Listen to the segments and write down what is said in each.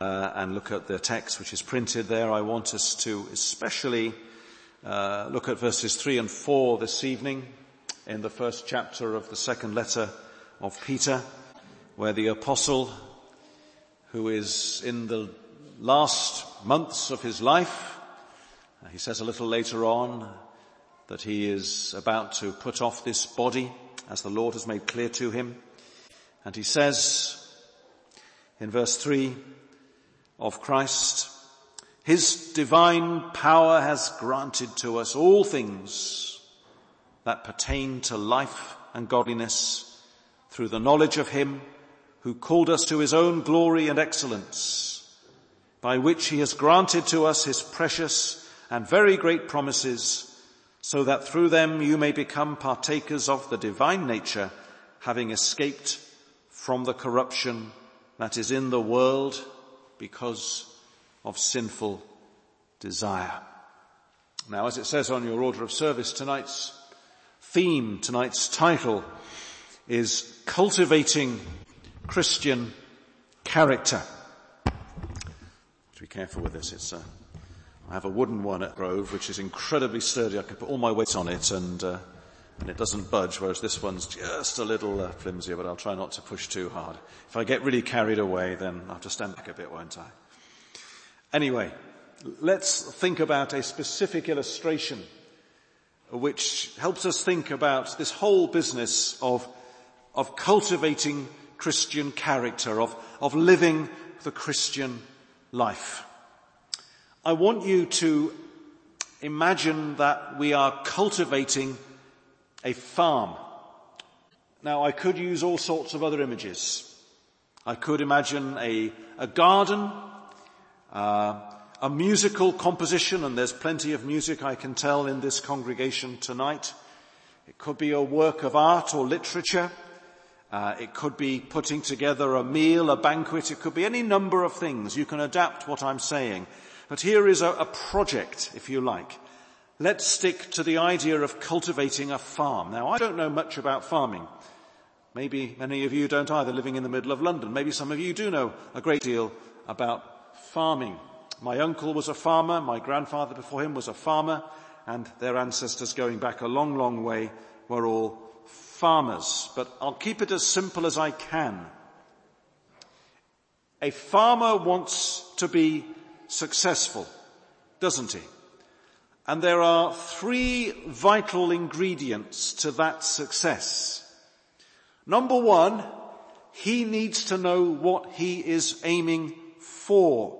uh, and look at the text which is printed there, I want us to especially uh, look at verses 3 and 4 this evening in the first chapter of the second letter of Peter, where the apostle, who is in the last months of his life, uh, he says a little later on that he is about to put off this body as the Lord has made clear to him. And he says in verse 3 of Christ, his divine power has granted to us all things that pertain to life and godliness through the knowledge of him who called us to his own glory and excellence, by which he has granted to us his precious and very great promises, so that through them you may become partakers of the divine nature, having escaped from the corruption that is in the world because of sinful desire. Now, as it says on your order of service, tonight's theme, tonight's title is cultivating Christian character. be careful with this. It's, uh, I have a wooden one at Grove, which is incredibly sturdy. I can put all my weight on it and, uh, and it doesn't budge, whereas this one's just a little uh, flimsier, but I'll try not to push too hard. If I get really carried away, then I'll have to stand back a bit, won't I? Anyway, let's think about a specific illustration which helps us think about this whole business of, of cultivating Christian character, of, of living the Christian life. I want you to imagine that we are cultivating a farm. Now I could use all sorts of other images. I could imagine a, a garden uh, a musical composition, and there's plenty of music I can tell in this congregation tonight. It could be a work of art or literature. Uh, it could be putting together a meal, a banquet. It could be any number of things. You can adapt what I'm saying. But here is a, a project, if you like. Let's stick to the idea of cultivating a farm. Now, I don't know much about farming. Maybe many of you don't either, living in the middle of London. Maybe some of you do know a great deal about farming. My uncle was a farmer, my grandfather before him was a farmer, and their ancestors going back a long, long way were all farmers. But I'll keep it as simple as I can. A farmer wants to be successful, doesn't he? And there are three vital ingredients to that success. Number one, he needs to know what he is aiming for.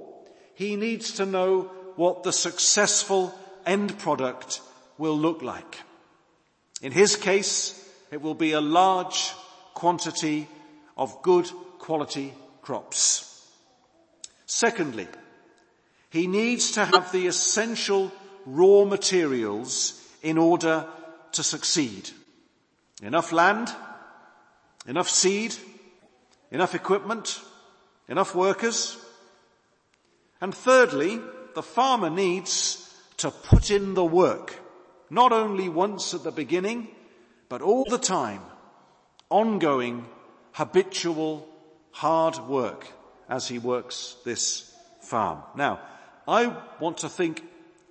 He needs to know what the successful end product will look like. In his case, it will be a large quantity of good quality crops. Secondly, he needs to have the essential raw materials in order to succeed. Enough land, enough seed, enough equipment, enough workers, and thirdly, the farmer needs to put in the work, not only once at the beginning, but all the time, ongoing, habitual, hard work as he works this farm. Now, I want to think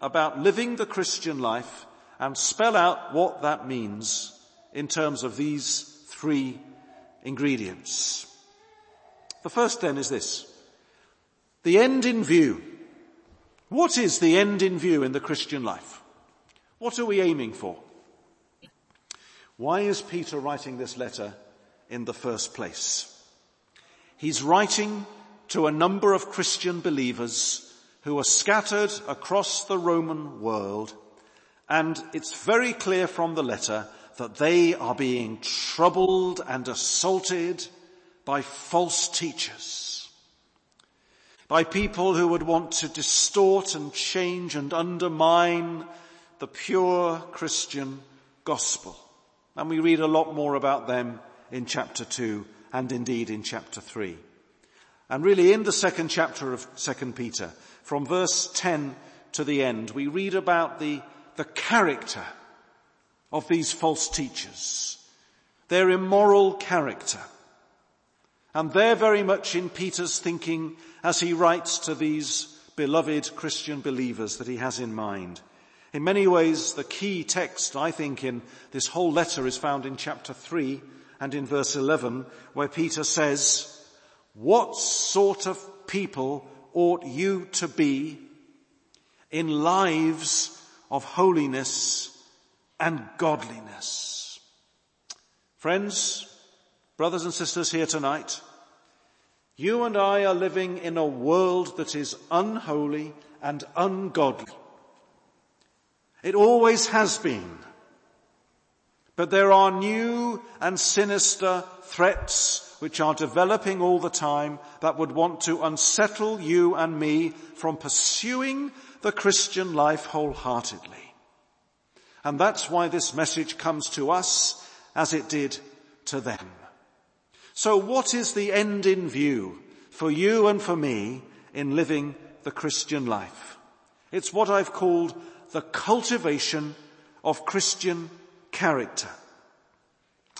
about living the Christian life and spell out what that means in terms of these three ingredients. The first then is this. The end in view. What is the end in view in the Christian life? What are we aiming for? Why is Peter writing this letter in the first place? He's writing to a number of Christian believers who are scattered across the Roman world and it's very clear from the letter that they are being troubled and assaulted by false teachers by people who would want to distort and change and undermine the pure Christian gospel. And we read a lot more about them in chapter two and indeed in chapter three. And really in the second chapter of second Peter, from verse 10 to the end, we read about the, the character of these false teachers, their immoral character. And they're very much in Peter's thinking as he writes to these beloved Christian believers that he has in mind. In many ways, the key text, I think, in this whole letter is found in chapter 3 and in verse 11, where Peter says, what sort of people ought you to be in lives of holiness and godliness? Friends, brothers and sisters here tonight, you and I are living in a world that is unholy and ungodly. It always has been. But there are new and sinister threats which are developing all the time that would want to unsettle you and me from pursuing the Christian life wholeheartedly. And that's why this message comes to us as it did to them. So what is the end in view for you and for me in living the Christian life? It's what I've called the cultivation of Christian character.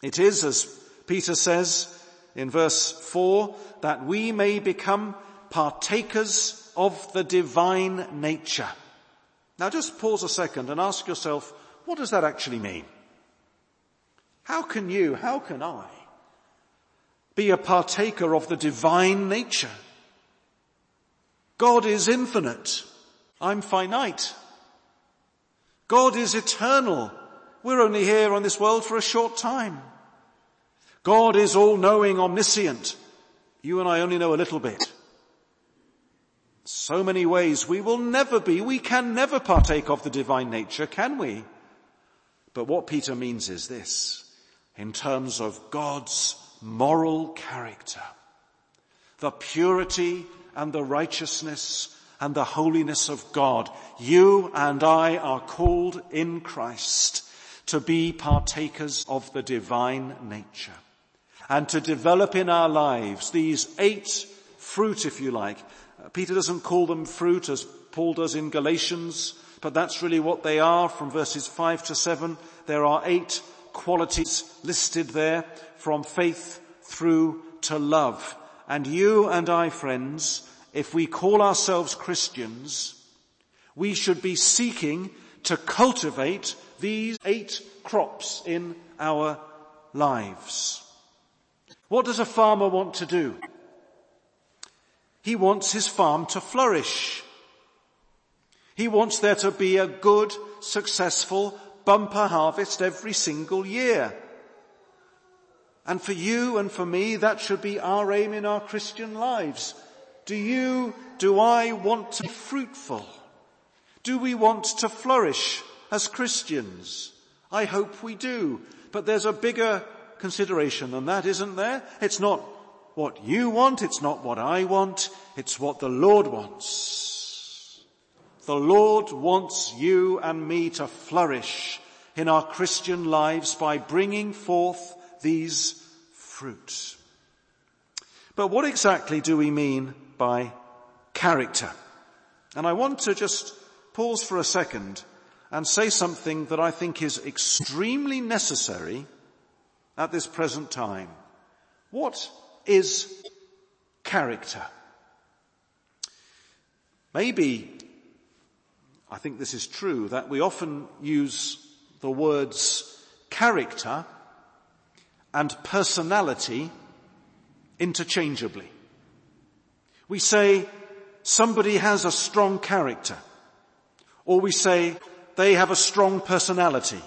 It is, as Peter says in verse 4, that we may become partakers of the divine nature. Now just pause a second and ask yourself, what does that actually mean? How can you, how can I be a partaker of the divine nature. God is infinite. I'm finite. God is eternal. We're only here on this world for a short time. God is all-knowing, omniscient. You and I only know a little bit. So many ways we will never be, we can never partake of the divine nature, can we? But what Peter means is this, in terms of God's moral character. The purity and the righteousness and the holiness of God. You and I are called in Christ to be partakers of the divine nature and to develop in our lives these eight fruit, if you like. Uh, Peter doesn't call them fruit as Paul does in Galatians, but that's really what they are from verses five to seven. There are eight qualities listed there from faith through to love. And you and I, friends, if we call ourselves Christians, we should be seeking to cultivate these eight crops in our lives. What does a farmer want to do? He wants his farm to flourish. He wants there to be a good, successful bumper harvest every single year. And for you and for me, that should be our aim in our Christian lives. Do you, do I want to be fruitful? Do we want to flourish as Christians? I hope we do. But there's a bigger consideration than that, isn't there? It's not what you want, it's not what I want, it's what the Lord wants. The Lord wants you and me to flourish in our Christian lives by bringing forth these fruits. But what exactly do we mean by character? And I want to just pause for a second and say something that I think is extremely necessary at this present time. What is character? Maybe, I think this is true, that we often use the words character and personality interchangeably. We say somebody has a strong character or we say they have a strong personality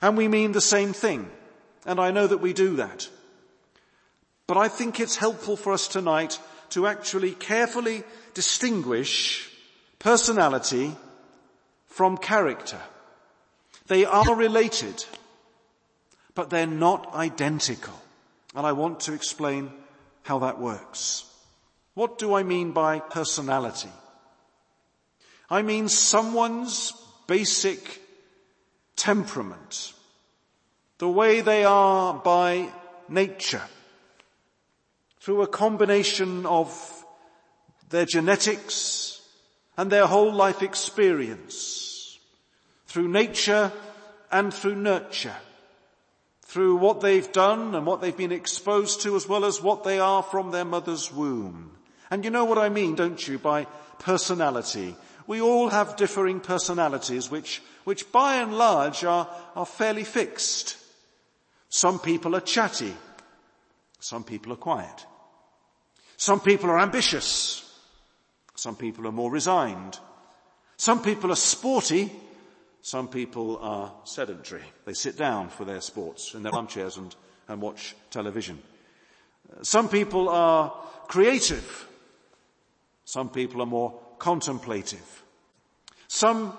and we mean the same thing. And I know that we do that. But I think it's helpful for us tonight to actually carefully distinguish personality from character. They are related but they're not identical. And I want to explain how that works. What do I mean by personality? I mean someone's basic temperament, the way they are by nature, through a combination of their genetics and their whole life experience, through nature and through nurture through what they've done and what they've been exposed to as well as what they are from their mother's womb. And you know what I mean, don't you, by personality? We all have differing personalities which, which by and large are, are fairly fixed. Some people are chatty. Some people are quiet. Some people are ambitious. Some people are more resigned. Some people are sporty. Some people are sedentary. They sit down for their sports in their armchairs and, and watch television. Some people are creative. Some people are more contemplative. Some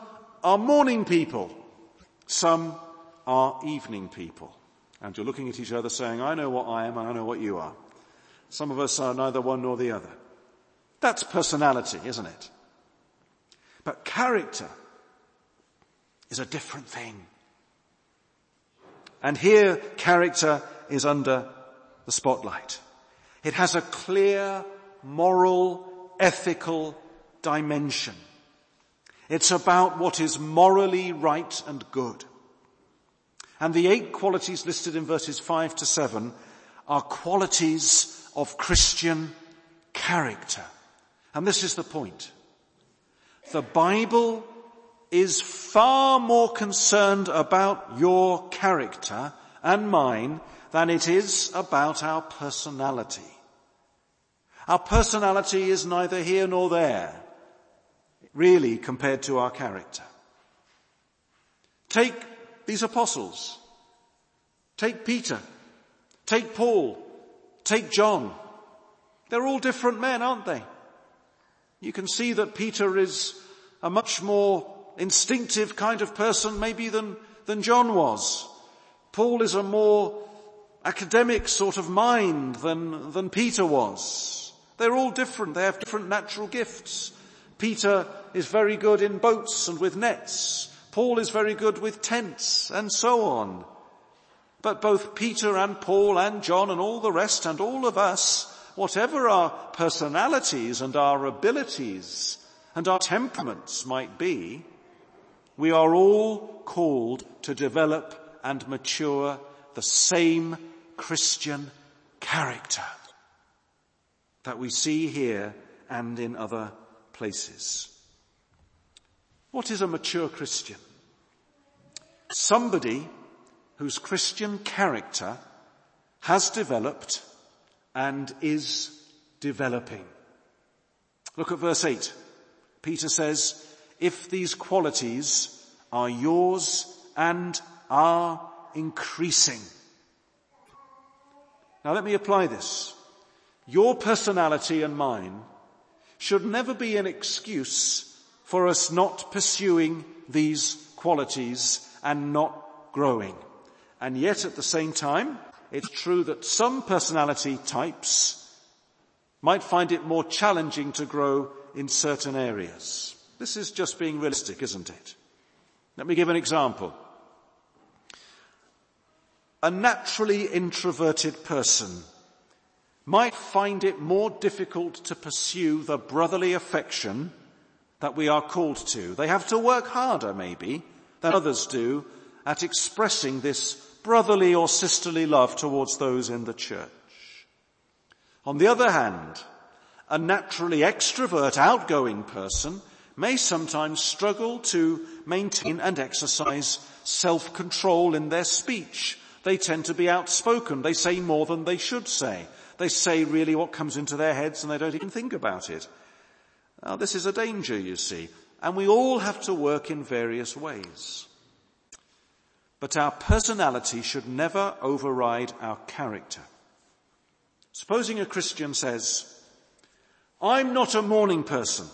are morning people. Some are evening people. And you're looking at each other saying, I know what I am and I know what you are. Some of us are neither one nor the other. That's personality, isn't it? But character is a different thing. And here character is under the spotlight. It has a clear moral, ethical dimension. It's about what is morally right and good. And the eight qualities listed in verses five to seven are qualities of Christian character. And this is the point. The Bible is far more concerned about your character and mine than it is about our personality. Our personality is neither here nor there, really, compared to our character. Take these apostles. Take Peter. Take Paul. Take John. They're all different men, aren't they? You can see that Peter is a much more instinctive kind of person maybe than, than John was. Paul is a more academic sort of mind than, than Peter was. They're all different. They have different natural gifts. Peter is very good in boats and with nets. Paul is very good with tents and so on. But both Peter and Paul and John and all the rest and all of us, whatever our personalities and our abilities and our temperaments might be, we are all called to develop and mature the same Christian character that we see here and in other places. What is a mature Christian? Somebody whose Christian character has developed and is developing. Look at verse 8. Peter says, if these qualities are yours and are increasing. Now let me apply this. Your personality and mine should never be an excuse for us not pursuing these qualities and not growing. And yet at the same time, it's true that some personality types might find it more challenging to grow in certain areas. This is just being realistic, isn't it? Let me give an example. A naturally introverted person might find it more difficult to pursue the brotherly affection that we are called to. They have to work harder maybe than others do at expressing this brotherly or sisterly love towards those in the church. On the other hand, a naturally extrovert, outgoing person may sometimes struggle to maintain and exercise self-control in their speech. They tend to be outspoken. They say more than they should say. They say really what comes into their heads and they don't even think about it. Now this is a danger, you see, and we all have to work in various ways. But our personality should never override our character. Supposing a Christian says, I'm not a morning person.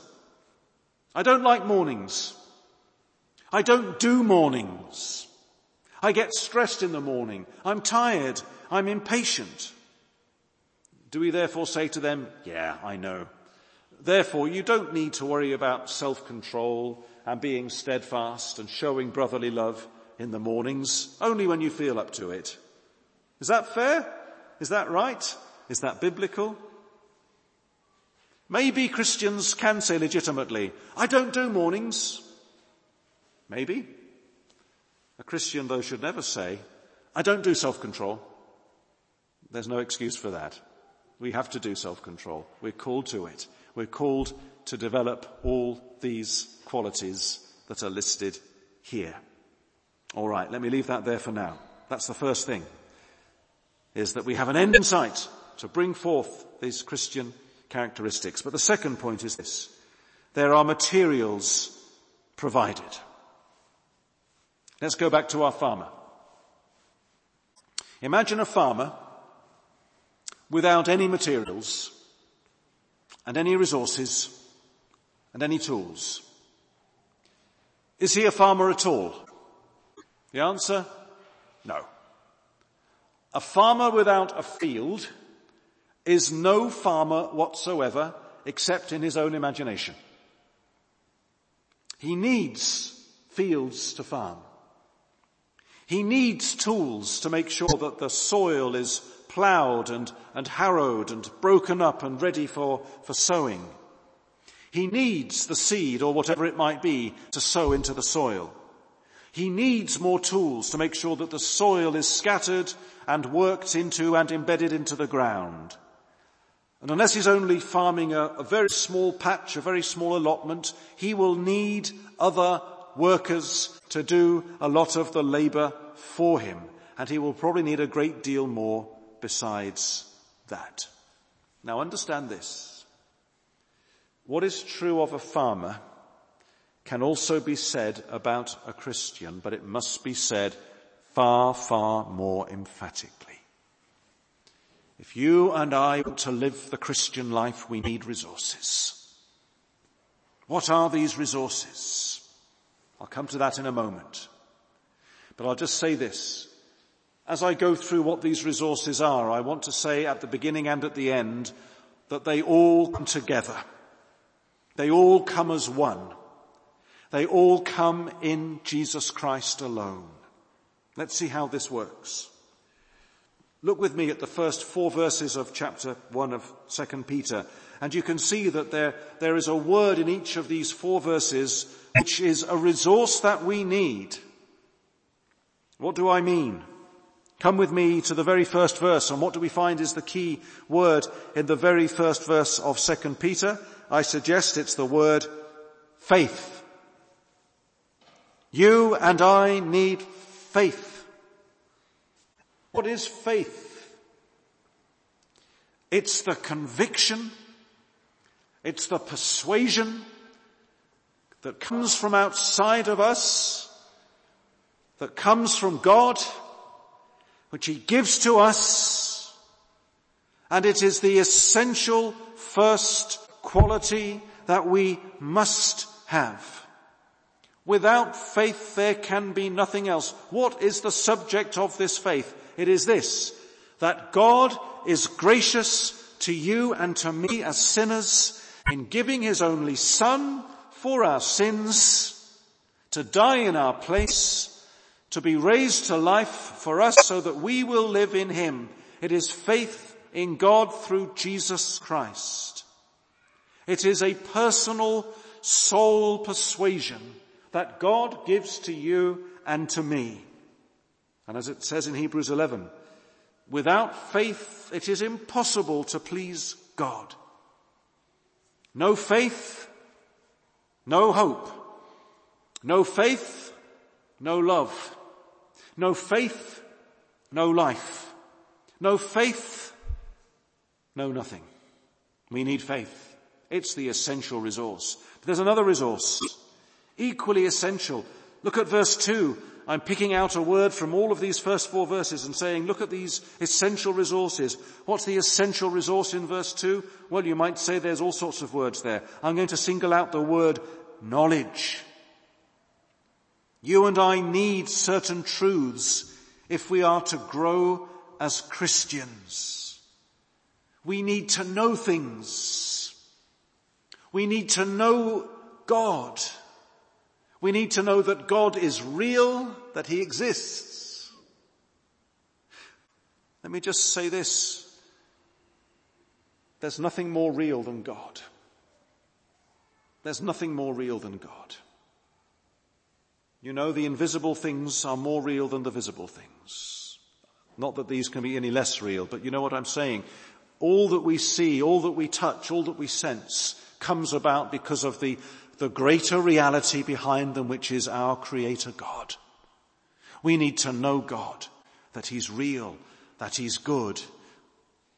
I don't like mornings. I don't do mornings. I get stressed in the morning. I'm tired. I'm impatient. Do we therefore say to them, yeah, I know. Therefore, you don't need to worry about self-control and being steadfast and showing brotherly love in the mornings, only when you feel up to it. Is that fair? Is that right? Is that biblical? Maybe Christians can say legitimately, I don't do mornings. Maybe. A Christian though should never say, I don't do self-control. There's no excuse for that. We have to do self-control. We're called to it. We're called to develop all these qualities that are listed here. Alright, let me leave that there for now. That's the first thing. Is that we have an end in sight to bring forth these Christian characteristics. But the second point is this. There are materials provided. Let's go back to our farmer. Imagine a farmer without any materials and any resources and any tools. Is he a farmer at all? The answer, no. A farmer without a field is no farmer whatsoever except in his own imagination. He needs fields to farm. He needs tools to make sure that the soil is ploughed and, and harrowed and broken up and ready for, for sowing. He needs the seed or whatever it might be to sow into the soil. He needs more tools to make sure that the soil is scattered and worked into and embedded into the ground. And unless he's only farming a, a, very small patch, a very small allotment, he will need other workers to do a lot of the labour for him. And he will probably need a great deal more besides that. Now understand this. What is true of a farmer can also be said about a Christian, but it must be said far, far more emphatically. If you and I want to live the Christian life, we need resources. What are these resources? I'll come to that in a moment. But I'll just say this. As I go through what these resources are, I want to say at the beginning and at the end that they all come together. They all come as one. They all come in Jesus Christ alone. Let's see how this works. Look with me at the first four verses of chapter one of second Peter, and you can see that there, there is a word in each of these four verses which is a resource that we need. What do I mean? Come with me to the very first verse, and what do we find is the key word in the very first verse of second Peter? I suggest it's the word faith. You and I need faith. What is faith? It's the conviction, it's the persuasion that comes from outside of us, that comes from God, which He gives to us, and it is the essential first quality that we must have. Without faith there can be nothing else. What is the subject of this faith? It is this, that God is gracious to you and to me as sinners in giving his only son for our sins to die in our place, to be raised to life for us so that we will live in him. It is faith in God through Jesus Christ. It is a personal soul persuasion that God gives to you and to me. And as it says in Hebrews 11, without faith it is impossible to please God. No faith, no hope. No faith, no love. No faith, no life. No faith, no nothing. We need faith. It's the essential resource. But there's another resource equally essential. Look at verse 2. I'm picking out a word from all of these first four verses and saying, look at these essential resources. What's the essential resource in verse 2? Well, you might say there's all sorts of words there. I'm going to single out the word knowledge. You and I need certain truths if we are to grow as Christians. We need to know things. We need to know God. We need to know that God is real, that He exists. Let me just say this. There's nothing more real than God. There's nothing more real than God. You know, the invisible things are more real than the visible things. Not that these can be any less real, but you know what I'm saying. All that we see, all that we touch, all that we sense comes about because of the, the greater reality behind them, which is our creator God. We need to know God, that he's real, that he's good,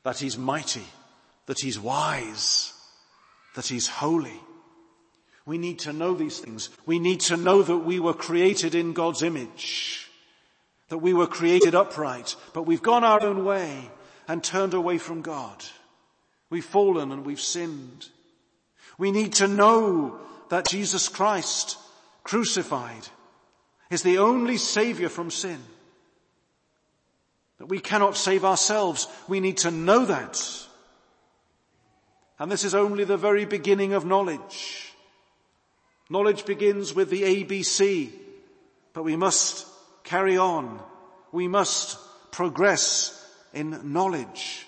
that he's mighty, that he's wise, that he's holy. We need to know these things. We need to know that we were created in God's image, that we were created upright, but we've gone our own way and turned away from God. We've fallen and we've sinned. We need to know that Jesus Christ, crucified, is the only savior from sin. That we cannot save ourselves. We need to know that. And this is only the very beginning of knowledge. Knowledge begins with the ABC, but we must carry on. We must progress in knowledge.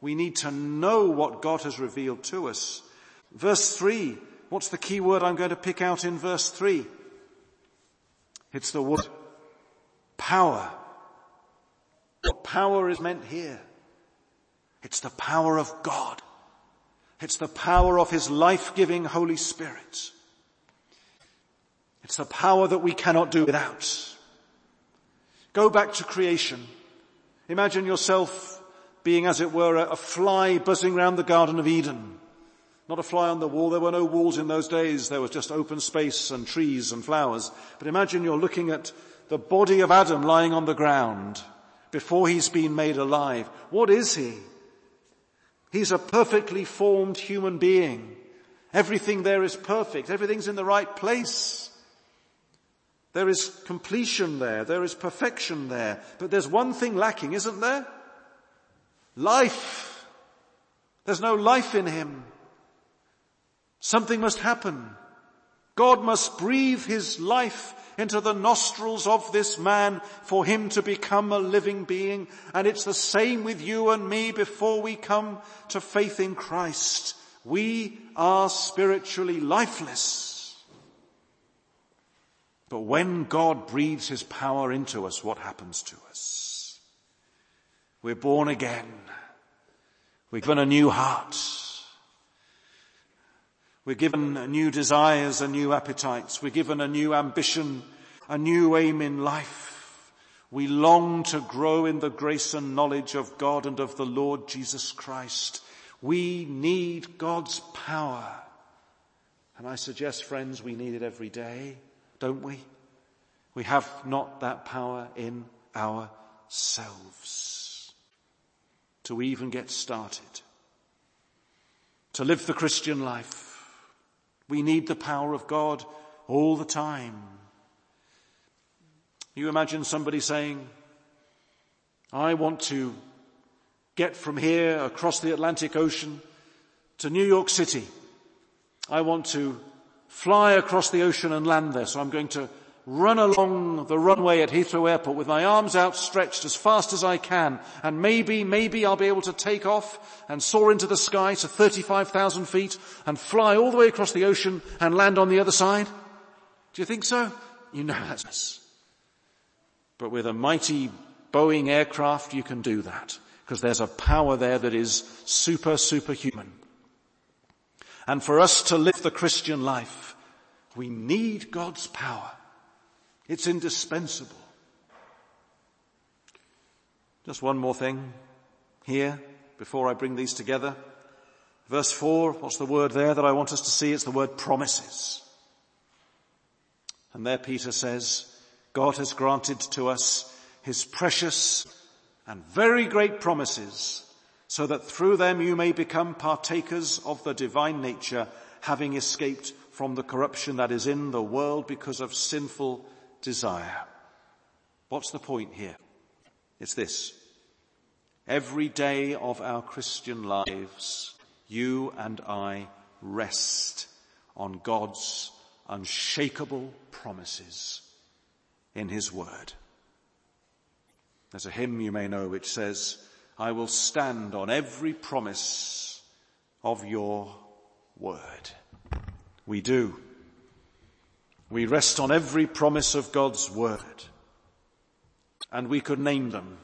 We need to know what God has revealed to us. Verse three, what's the key word I'm going to pick out in verse three? It's the word power. What power is meant here? It's the power of God. It's the power of His life-giving Holy Spirit. It's a power that we cannot do without. Go back to creation. Imagine yourself being as it were a fly buzzing around the Garden of Eden. Not a fly on the wall. There were no walls in those days. There was just open space and trees and flowers. But imagine you're looking at the body of Adam lying on the ground before he's been made alive. What is he? He's a perfectly formed human being. Everything there is perfect. Everything's in the right place. There is completion there. There is perfection there. But there's one thing lacking, isn't there? Life. There's no life in him. Something must happen. God must breathe his life into the nostrils of this man for him to become a living being. And it's the same with you and me before we come to faith in Christ. We are spiritually lifeless. But when God breathes his power into us, what happens to us? We're born again. We're given a new heart. We're given new desires and new appetites. We're given a new ambition, a new aim in life. We long to grow in the grace and knowledge of God and of the Lord Jesus Christ. We need God's power. And I suggest, friends, we need it every day, don't we? We have not that power in ourselves to even get started. To live the Christian life we need the power of God all the time. You imagine somebody saying, I want to get from here across the Atlantic Ocean to New York City. I want to fly across the ocean and land there, so I'm going to run along the runway at Heathrow Airport with my arms outstretched as fast as I can, and maybe, maybe I'll be able to take off and soar into the sky to 35,000 feet and fly all the way across the ocean and land on the other side? Do you think so? You know that's us. But with a mighty Boeing aircraft, you can do that because there's a power there that is super, superhuman. And for us to live the Christian life, we need God's power. It's indispensable. Just one more thing here before I bring these together. Verse four, what's the word there that I want us to see? It's the word promises. And there Peter says, God has granted to us his precious and very great promises so that through them you may become partakers of the divine nature, having escaped from the corruption that is in the world because of sinful desire. What's the point here? It's this. Every day of our Christian lives, you and I rest on God's unshakable promises in His Word. There's a hymn you may know which says, I will stand on every promise of your word. We do. We rest on every promise of God's word. And we could name them.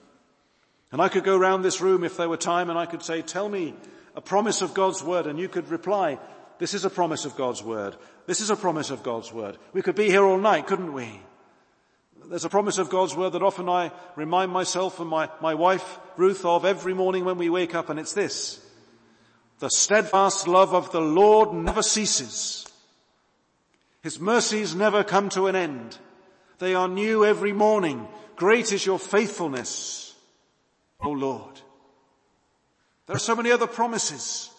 And I could go round this room if there were time and I could say, tell me a promise of God's word and you could reply, this is a promise of God's word. This is a promise of God's word. We could be here all night, couldn't we? There's a promise of God's word that often I remind myself and my, my wife, Ruth, of every morning when we wake up and it's this. The steadfast love of the Lord never ceases. His mercies never come to an end. They are new every morning. Great is your faithfulness, O Lord. There are so many other promises.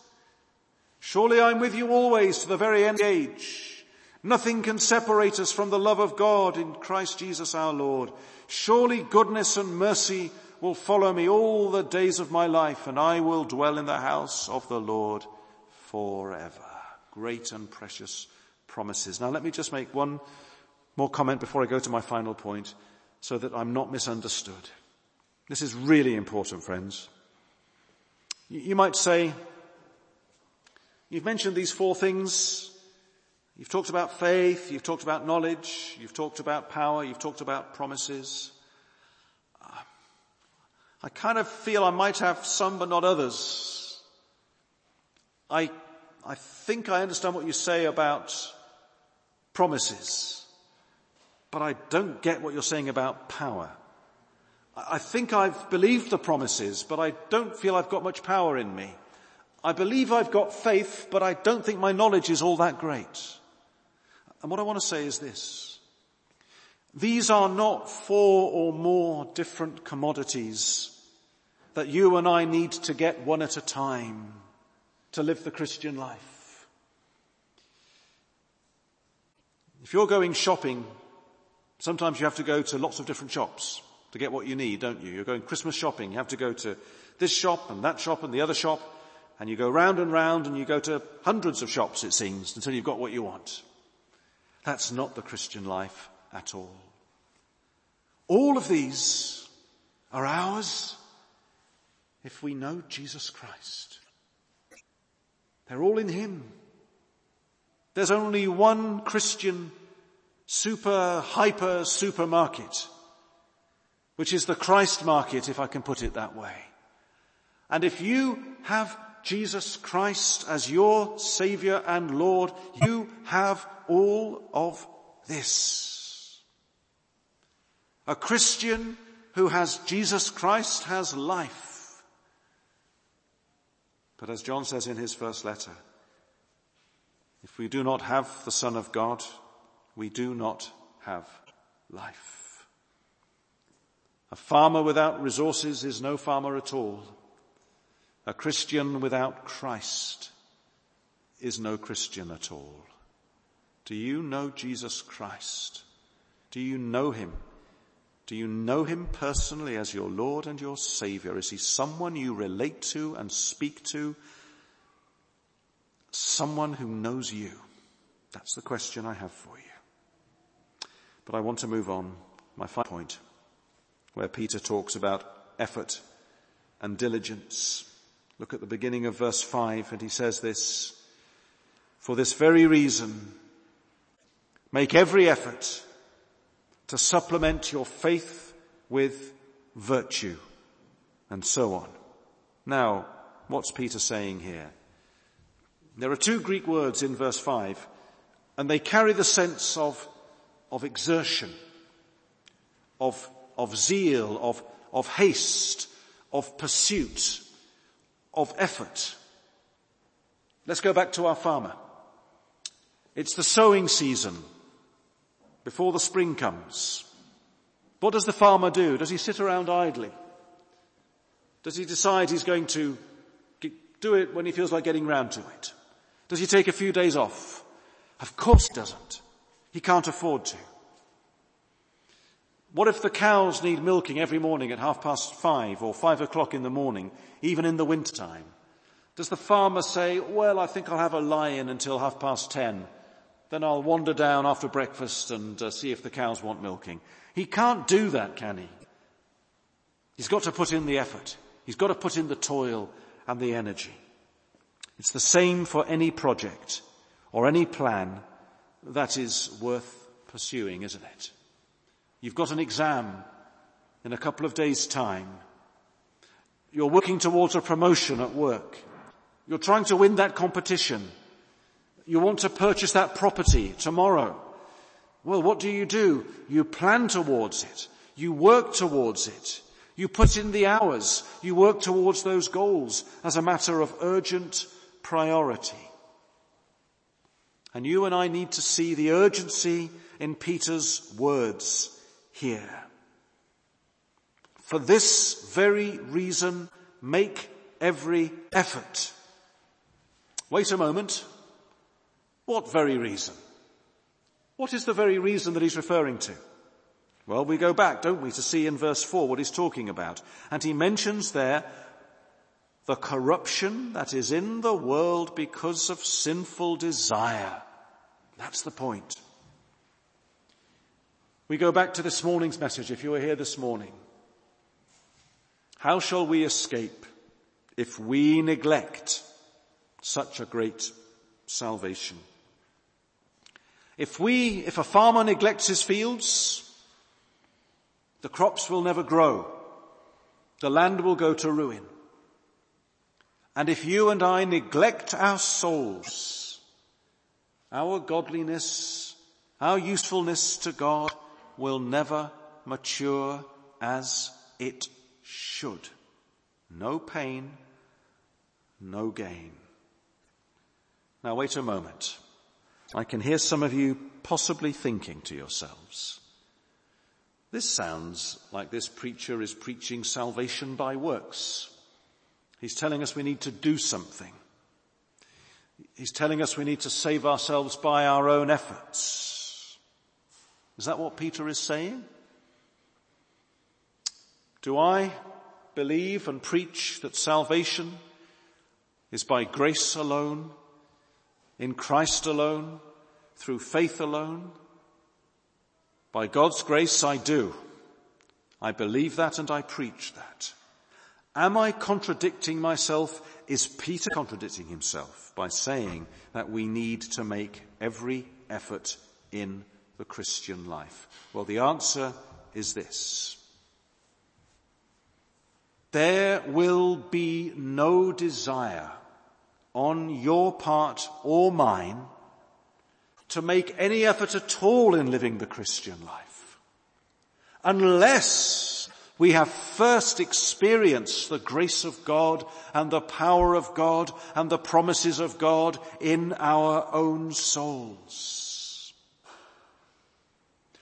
Surely I'm with you always to the very end of age. Nothing can separate us from the love of God in Christ Jesus our Lord. Surely goodness and mercy will follow me all the days of my life and I will dwell in the house of the Lord forever. Great and precious promises. Now let me just make one more comment before I go to my final point so that I'm not misunderstood. This is really important, friends. You might say, you've mentioned these four things. You've talked about faith, you've talked about knowledge, you've talked about power, you've talked about promises. I kind of feel I might have some but not others. I, I think I understand what you say about promises, but I don't get what you're saying about power. I think I've believed the promises, but I don't feel I've got much power in me. I believe I've got faith, but I don't think my knowledge is all that great. And what I want to say is this. These are not four or more different commodities that you and I need to get one at a time to live the Christian life. If you're going shopping, sometimes you have to go to lots of different shops to get what you need, don't you? You're going Christmas shopping. You have to go to this shop and that shop and the other shop and you go round and round and you go to hundreds of shops, it seems, until you've got what you want. That's not the Christian life at all. All of these are ours if we know Jesus Christ. They're all in Him. There's only one Christian super hyper supermarket, which is the Christ market, if I can put it that way. And if you have Jesus Christ as your Savior and Lord, you have all of this. A Christian who has Jesus Christ has life. But as John says in his first letter, if we do not have the Son of God, we do not have life. A farmer without resources is no farmer at all. A Christian without Christ is no Christian at all. Do you know Jesus Christ? Do you know him? Do you know him personally as your Lord and your Savior? Is he someone you relate to and speak to? Someone who knows you? That's the question I have for you. But I want to move on. My final point, where Peter talks about effort and diligence. Look at the beginning of verse five and he says this, for this very reason, Make every effort to supplement your faith with virtue and so on. Now, what's Peter saying here? There are two Greek words in verse five and they carry the sense of, of exertion, of, of zeal, of, of haste, of pursuit, of effort. Let's go back to our farmer. It's the sowing season before the spring comes. What does the farmer do? Does he sit around idly? Does he decide he's going to do it when he feels like getting round to it? Does he take a few days off? Of course he doesn't. He can't afford to. What if the cows need milking every morning at half past five or five o'clock in the morning, even in the winter time? Does the farmer say, well, I think I'll have a lie-in until half past ten then I'll wander down after breakfast and uh, see if the cows want milking. He can't do that, can he? He's got to put in the effort. He's got to put in the toil and the energy. It's the same for any project or any plan that is worth pursuing, isn't it? You've got an exam in a couple of days time. You're working towards a promotion at work. You're trying to win that competition. You want to purchase that property tomorrow. Well, what do you do? You plan towards it. You work towards it. You put in the hours. You work towards those goals as a matter of urgent priority. And you and I need to see the urgency in Peter's words here. For this very reason, make every effort. Wait a moment. What very reason? What is the very reason that he's referring to? Well, we go back, don't we, to see in verse 4 what he's talking about. And he mentions there the corruption that is in the world because of sinful desire. That's the point. We go back to this morning's message, if you were here this morning. How shall we escape if we neglect such a great salvation? If we, if a farmer neglects his fields, the crops will never grow. The land will go to ruin. And if you and I neglect our souls, our godliness, our usefulness to God will never mature as it should. No pain, no gain. Now wait a moment. I can hear some of you possibly thinking to yourselves, this sounds like this preacher is preaching salvation by works. He's telling us we need to do something. He's telling us we need to save ourselves by our own efforts. Is that what Peter is saying? Do I believe and preach that salvation is by grace alone, in Christ alone, through faith alone? By God's grace I do. I believe that and I preach that. Am I contradicting myself? Is Peter contradicting himself by saying that we need to make every effort in the Christian life? Well, the answer is this. There will be no desire on your part or mine to make any effort at all in living the Christian life unless we have first experienced the grace of God and the power of God and the promises of God in our own souls.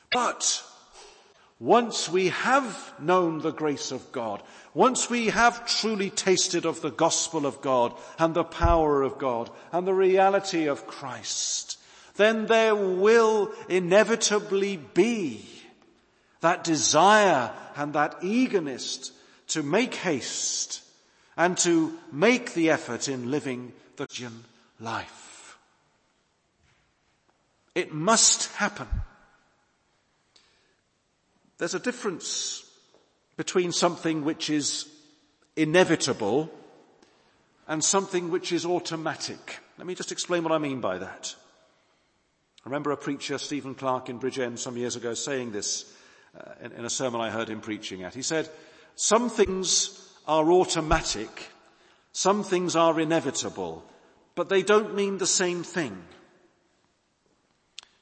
But once we have known the grace of God, once we have truly tasted of the gospel of God and the power of God and the reality of Christ, then there will inevitably be that desire and that eagerness to make haste and to make the effort in living the Christian life. It must happen. There's a difference between something which is inevitable and something which is automatic. Let me just explain what I mean by that. I remember a preacher, Stephen Clark in Bridgend some years ago saying this uh, in, in a sermon I heard him preaching at. He said, some things are automatic, some things are inevitable, but they don't mean the same thing.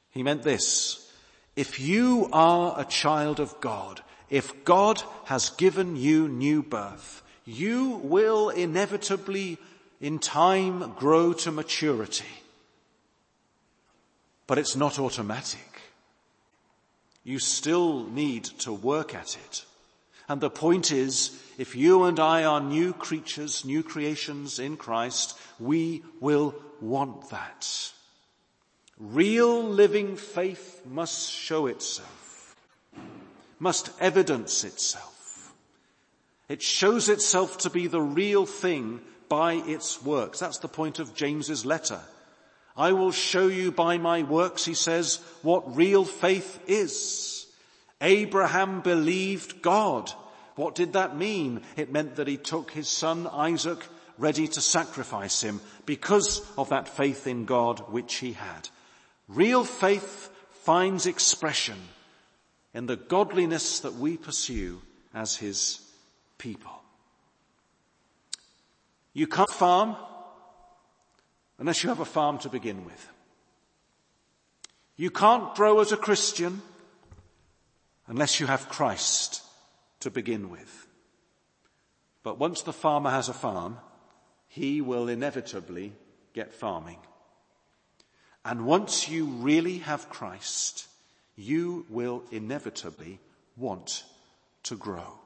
He meant this, if you are a child of God, if God has given you new birth, you will inevitably in time grow to maturity. But it's not automatic you still need to work at it. And the point is, if you and I are new creatures, new creations in Christ, we will want that. Real living faith must show itself, must evidence itself. It shows itself to be the real thing by its works. That's the point of James's letter. I will show you by my works, he says, what real faith is. Abraham believed God. What did that mean? It meant that he took his son Isaac ready to sacrifice him because of that faith in God which he had. Real faith finds expression in the godliness that we pursue as his people. You can't farm unless you have a farm to begin with. You can't grow as a Christian unless you have Christ to begin with. But once the farmer has a farm, he will inevitably get farming. And once you really have Christ, you will inevitably want to grow.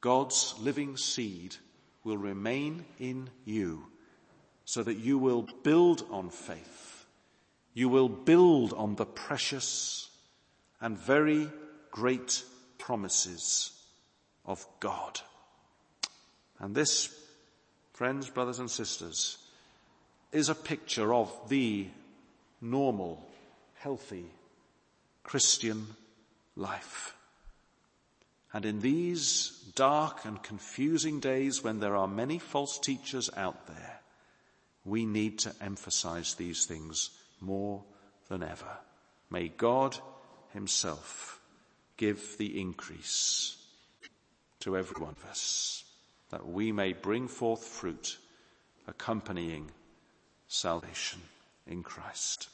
God's living seed will remain in you so that you will build on faith. You will build on the precious and very great promises of God. And this, friends, brothers and sisters, is a picture of the normal, healthy Christian life. And in these dark and confusing days when there are many false teachers out there, we need to emphasize these things more than ever. May God himself give the increase to every one of us that we may bring forth fruit accompanying salvation in Christ.